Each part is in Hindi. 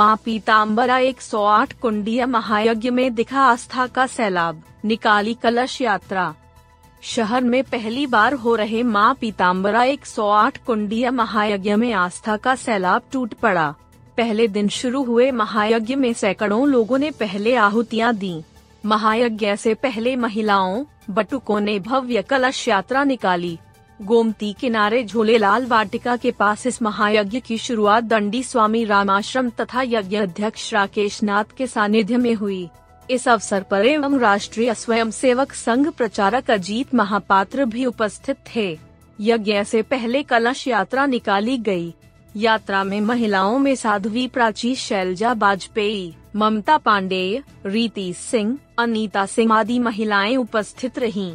माँ पीताम्बरा 108 कुंडीय महायज्ञ में दिखा आस्था का सैलाब, निकाली कलश यात्रा। शहर में पहली बार हो रहे माँ पीताम्बरा 108 कुंडीय महायज्ञ में आस्था का सैलाब टूट पड़ा। पहले दिन शुरू हुए महायज्ञ में सैकड़ों लोगों ने पहले आहुतियाँ दी। महायज्ञ से पहले महिलाओं, बटुकों ने भव्य कलश यात्रा निकाली। गोमती किनारे झूलेलाल वाटिका के पास इस महायज्ञ की शुरुआत दंडी स्वामी रामाश्रम तथा यज्ञ अध्यक्ष राकेश नाथ के सानिध्य में हुई इस अवसर पर एवं राष्ट्रीय स्वयंसेवक संघ प्रचारक अजीत महापात्र भी उपस्थित थे यज्ञ से पहले कलश यात्रा निकाली गई। यात्रा में महिलाओं में साध्वी प्राची शैलजा वाजपेयी ममता पांडेय, रीति सिंह, अनीता सिंह आदि महिलाएँ उपस्थित रहीं।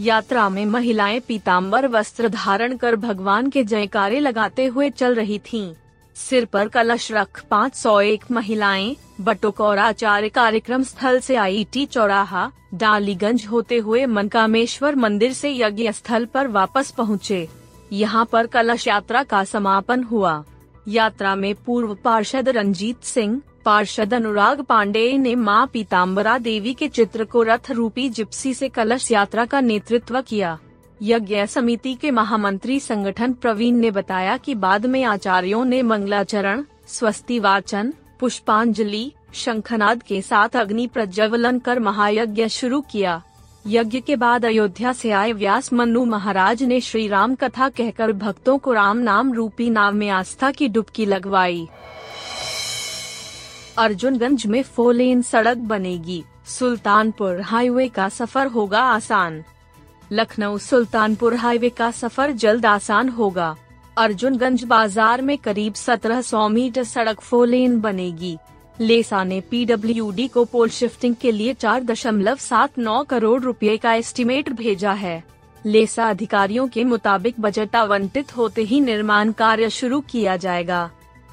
यात्रा में महिलाएँ पीताम्बर वस्त्र धारण कर भगवान के जयकारे लगाते हुए चल रही थीं। सिर पर कलश रख 501 महिलाएँ, बटुक और आचार्य कार्यक्रम स्थल से आईटी चौराहा, डालीगंज होते हुए मनकामेश्वर मंदिर से यज्ञ स्थल पर वापस पहुँचे यहाँ पर कलश यात्रा का समापन हुआ यात्रा में पूर्व पार्षद रंजीत सिंह पार्षद अनुराग पांडे ने माँ पीताम्बरा देवी के चित्र को रथ रूपी जिप्सी से कलश यात्रा का नेतृत्व किया। यज्ञ समिति के महामंत्री संगठन प्रवीण ने बताया कि बाद में आचार्यों ने मंगलाचरण स्वस्ति वाचन पुष्पांजलि, शंखनाद के साथ अग्नि प्रज्वलन कर महायज्ञ शुरू किया। यज्ञ के बाद अयोध्या से आए व्यास मनु महाराज ने श्री राम कथा कहकर भक्तों को राम नाम रूपी नाव में आस्था की डुबकी लगवाई। अर्जुनगंज में फोलेन सड़क बनेगी। सुल्तानपुर हाईवे का सफ़र होगा आसान। लखनऊ सुल्तानपुर हाईवे का सफ़र जल्द आसान होगा। अर्जुनगंज बाज़ार में करीब 1700 मीटर सड़क फोलेन बनेगी। लेसा ने पीडब्ल्यूडी को पोल शिफ्टिंग के लिए चार दशमलव सात नौ करोड़ रुपए का एस्टीमेट भेजा है। लेसा अधिकारियों के मुताबिक बजट आवंटित होते ही निर्माण कार्य शुरू किया जाएगा।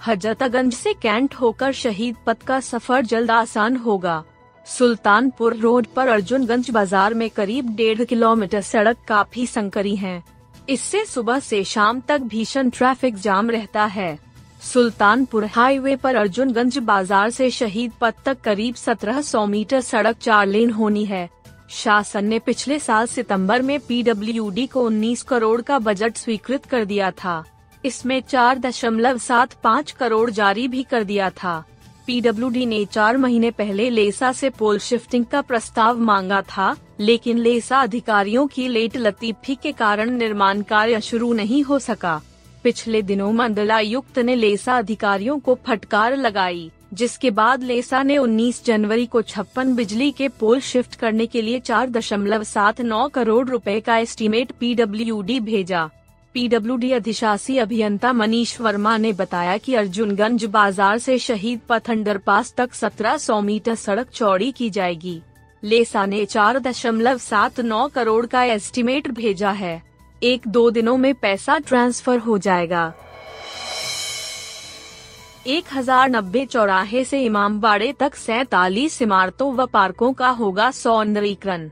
हजरतगंज से कैंट होकर शहीद पथ का सफ़र जल्द आसान होगा। सुल्तानपुर रोड पर अर्जुनगंज बाज़ार में करीब डेढ़ किलोमीटर सड़क काफ़ी संकरी है। इससे सुबह से शाम तक भीषण ट्रैफ़िक जाम रहता है। सुल्तानपुर हाईवे पर अर्जुनगंज बाज़ार से शहीद पथ तक करीब 1700 मीटर सड़क चार लेन होनी है। शासन ने पिछले साल सितंबर में पीडब्ल्यूडी को 19 करोड़ का बजट स्वीकृत कर दिया था। इसमें चार दशमलव सात पाँच करोड़ जारी भी कर दिया था। पीडब्ल्यूडी ने चार महीने पहले लेसा से पोल शिफ्टिंग का प्रस्ताव मांगा था, लेकिन लेसा अधिकारियों की लेट लतीफी के कारण निर्माण कार्य शुरू नहीं हो सका। पिछले दिनों मंडलायुक्त ने लेसा अधिकारियों को फटकार लगाई, जिसके बाद लेसा ने 19 जनवरी को छप्पन बिजली के पोल शिफ्ट करने के लिए चार दशमलव सात नौ करोड़ रुपए का एस्टीमेट पीडब्ल्यूडी भेजा। पीडब्ल्यूडी अधिशासी अभियंता मनीष वर्मा ने बताया कि अर्जुनगंज बाज़ार से शहीद पथ अंडरपास तक 1700 मीटर सड़क चौड़ी की जाएगी। लेसा ने चार दशमलव सात नौ करोड़ का एस्टिमेट भेजा है। एक दो दिनों में पैसा ट्रांसफ़र हो जाएगा। एक हज़ार नब्बे चौराहे से इमामबाड़े तक सैतालीस इमारतों व पार्कों का होगा सौंदर्यीकरण।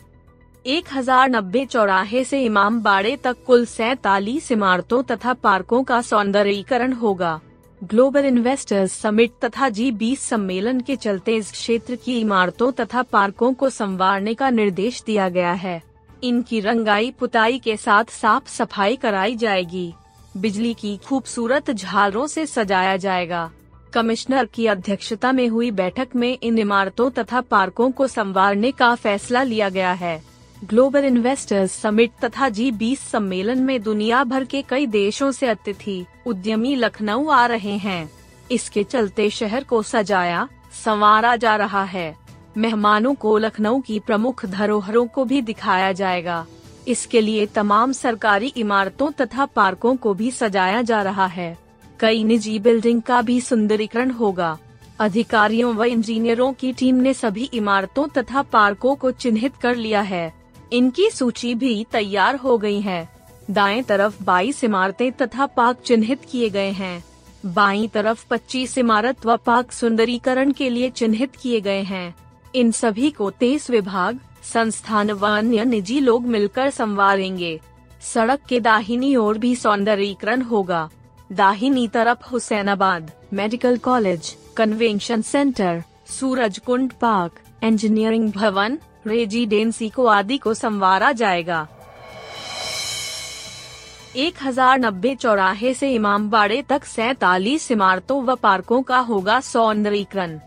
एक हज़ार नब्बे चौराहे से इमाम बाड़े तक कुल सैतालीस इमारतों तथा पार्कों का सौंदर्यीकरण होगा। ग्लोबल इन्वेस्टर्स समिट तथा जी बीस सम्मेलन के चलते इस क्षेत्र की इमारतों तथा पार्कों को संवारने का निर्देश दिया गया है। इनकी रंगाई पुताई के साथ साफ़ सफ़ाई कराई जाएगी। बिजली की खूबसूरत झालरों से सजाया जाएगा। कमिश्नर की अध्यक्षता में हुई बैठक में इन इमारतों तथा पार्कों को संवारने का फैसला लिया गया है। ग्लोबल इन्वेस्टर्स समिट तथा जी बीस सम्मेलन में दुनिया भर के कई देशों से अतिथि उद्यमी लखनऊ आ रहे हैं। इसके चलते शहर को सजाया, संवारा जा रहा है। मेहमानों को लखनऊ की प्रमुख धरोहरों को भी दिखाया जाएगा। इसके लिए तमाम सरकारी इमारतों तथा पार्कों को भी सजाया जा रहा है। कई निजी बिल्डिंग का भी सुंदरीकरण होगा। अधिकारियों व इंजीनियरों की टीम ने सभी इमारतों तथा पार्कों को चिन्हित कर लिया है। इनकी सूची भी तैयार हो गई है। दाएँ तरफ़ 22 इमारतें तथा पार्क चिन्हित किए गए हैं। बाईं तरफ़ 25 इमारत व पार्क सुंदरीकरण के लिए चिन्हित किए गए हैं। इन सभी को तेईस विभाग, संस्थान व अन्य निजी लोग मिलकर संवारेंगे। सड़क के दाहिनी ओर भी सौंदर्यीकरण होगा। दाहिनी तरफ़ Husainabad medical college, convention centre Suraj Kund park engineering Bhawan residency को आदि को संवारा जाएगा। एक हज़ार नब्बे चौराहे से इमामबाड़े तक सैतालीस इमारतों व पार्कों का होगा सौंदर्यीकरण।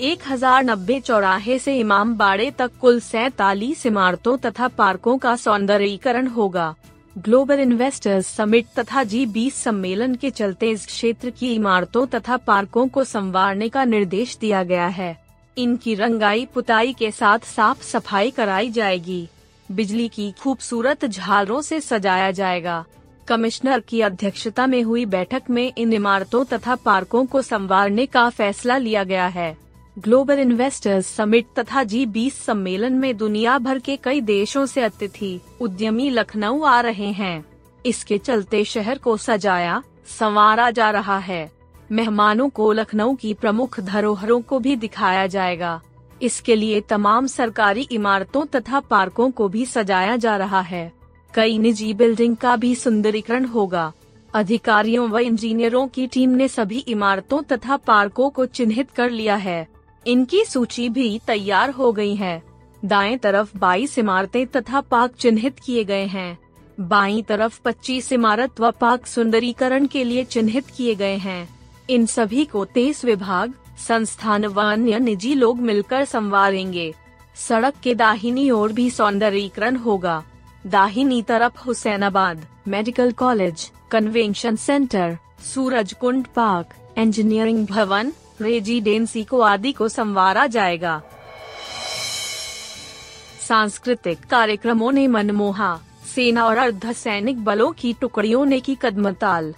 एक हज़ार नब्बे चौराहे से इमामबाड़े तक कुल सैतालीस इमारतों तथा पार्कों का सौंदर्यीकरण होगा। ग्लोबल इन्वेस्टर्स समिट तथा जी बीस सम्मेलन के चलते इस क्षेत्र की इमारतों तथा पार्कों को संवारने का निर्देश दिया गया है। इनकी रंगाई पुताई के साथ साफ़ सफ़ाई कराई जाएगी। बिजली की खूबसूरत झालरों से सजाया जाएगा। कमिश्नर की अध्यक्षता में हुई बैठक में इन इमारतों तथा पार्कों को संवारने का फैसला लिया गया है। ग्लोबल इन्वेस्टर्स समिट तथा जी बीस सम्मेलन में दुनिया भर के कई देशों से अतिथि, उद्यमी लखनऊ आ रहे हैं। इसके चलते शहर को सजाया, संवारा जा रहा है। मेहमानों को लखनऊ की प्रमुख धरोहरों को भी दिखाया जाएगा। इसके लिए तमाम सरकारी इमारतों तथा पार्कों को भी सजाया जा रहा है। कई निजी बिल्डिंग का भी सुंदरीकरण होगा। अधिकारियों व इंजीनियरों की टीम ने सभी इमारतों तथा पार्कों को चिन्हित कर लिया है। इनकी सूची भी तैयार हो गई है। दाएँ तरफ़ 22 इमारतें तथा पार्क चिन्हित किए गए हैं। बाईं तरफ़ 25 इमारत व पार्क सुंदरीकरण के लिए चिन्हित किए गए हैं। इन सभी को तेईस विभाग, संस्थान व अन्य निजी लोग मिलकर संवारेंगे। सड़क के दाहिनी ओर भी सौंदर्यीकरण होगा। दाहिनी तरफ़ Husainabad medical college, convention centre Suraj Kund park, engineering Bhawan, residency को आदि को संवारा जाएगा। सांस्कृतिक कार्यक्रमों ने मनमोहा। सेना और अर्ध सैनिक बलों की टुकड़ियों ने की कदमताल।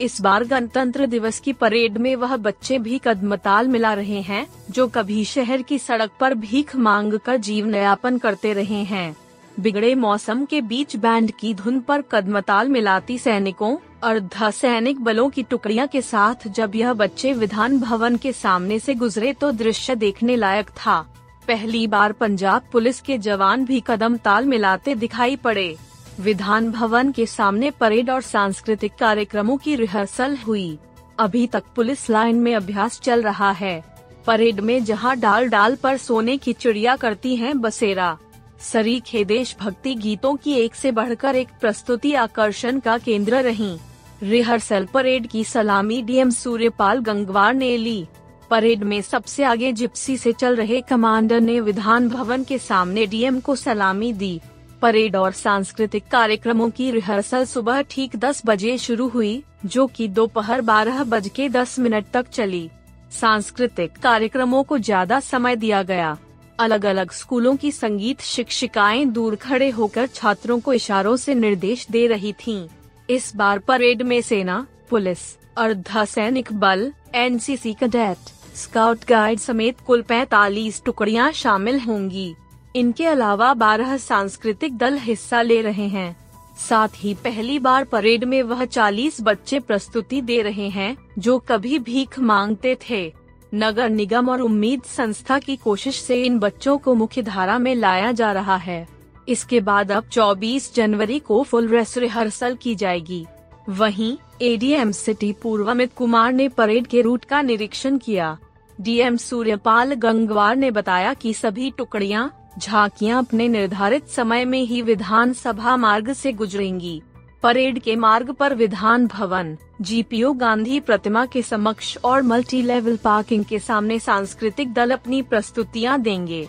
इस बार गणतंत्र दिवस की परेड में वह बच्चे भी कदमताल मिला रहे हैं, जो कभी शहर की सड़क पर भीख मांग कर जीवन यापन करते रहे हैं। बिगड़े मौसम के बीच बैंड की धुन पर कदमताल मिलाती सैनिकों अर्ध सैनिक बलों की टुकड़ियाँ के साथ जब यह बच्चे विधान भवन के सामने से गुजरे तो दृश्य देखने लायक था। पहली बार पंजाब पुलिस के जवान भी कदम ताल मिलाते दिखाई पड़े। विधान भवन के सामने परेड और सांस्कृतिक कार्यक्रमों की रिहर्सल हुई। अभी तक पुलिस लाइन में अभ्यास चल रहा है। परेड में जहाँ डाल डाल पर सोने की चिड़िया करती हैं बसेरा। सरीखे देश भक्ति गीतों की एक से बढ़कर एक प्रस्तुति आकर्षण का केंद्र रही। रिहर्सल परेड की सलामी डीएम सूर्यपाल गंगवार ने ली। परेड में सबसे आगे जिप्सी से चल रहे कमांडर ने विधान भवन के सामने डीएम को सलामी दी। परेड और सांस्कृतिक कार्यक्रमों की रिहर्सल सुबह ठीक 10 बजे शुरू हुई, जो कि दोपहर बारह बज के दस मिनट तक चली। सांस्कृतिक कार्यक्रमों को ज़्यादा समय दिया गया। अलग अलग स्कूलों की संगीत शिक्षिकाएँ दूर खड़े होकर छात्रों को इशारों से निर्देश दे रही थीं। इस बार परेड में सेना, पुलिस अर्ध सैनिक बल एनसीसी कैडेट, स्काउट गाइड समेत कुल 45 टुकड़ियाँ शामिल होंगी। इनके अलावा 12 सांस्कृतिक दल हिस्सा ले रहे हैं। साथ ही पहली बार परेड में वह 40 बच्चे प्रस्तुति दे रहे हैं, जो कभी भीख मांगते थे। नगर निगम और उम्मीद संस्था की कोशिश से इन बच्चों को मुख्य धारा में लाया जा रहा है। इसके बाद अब 24 जनवरी को फुल ड्रेस रिहर्सल की जाएगी। वहीं एडीएम सिटी पूर्व अमित कुमार ने परेड के रूट का निरीक्षण किया। डीएम सूर्यपाल गंगवार ने बताया कि सभी टुकड़ियाँ झांकियाँ अपने निर्धारित समय में ही विधानसभा मार्ग से गुजरेंगी। परेड के मार्ग पर विधान भवन, जीपीओ गांधी प्रतिमा के समक्ष और मल्टी लेवल पार्किंग के सामने सांस्कृतिक दल अपनी प्रस्तुतियाँ देंगे।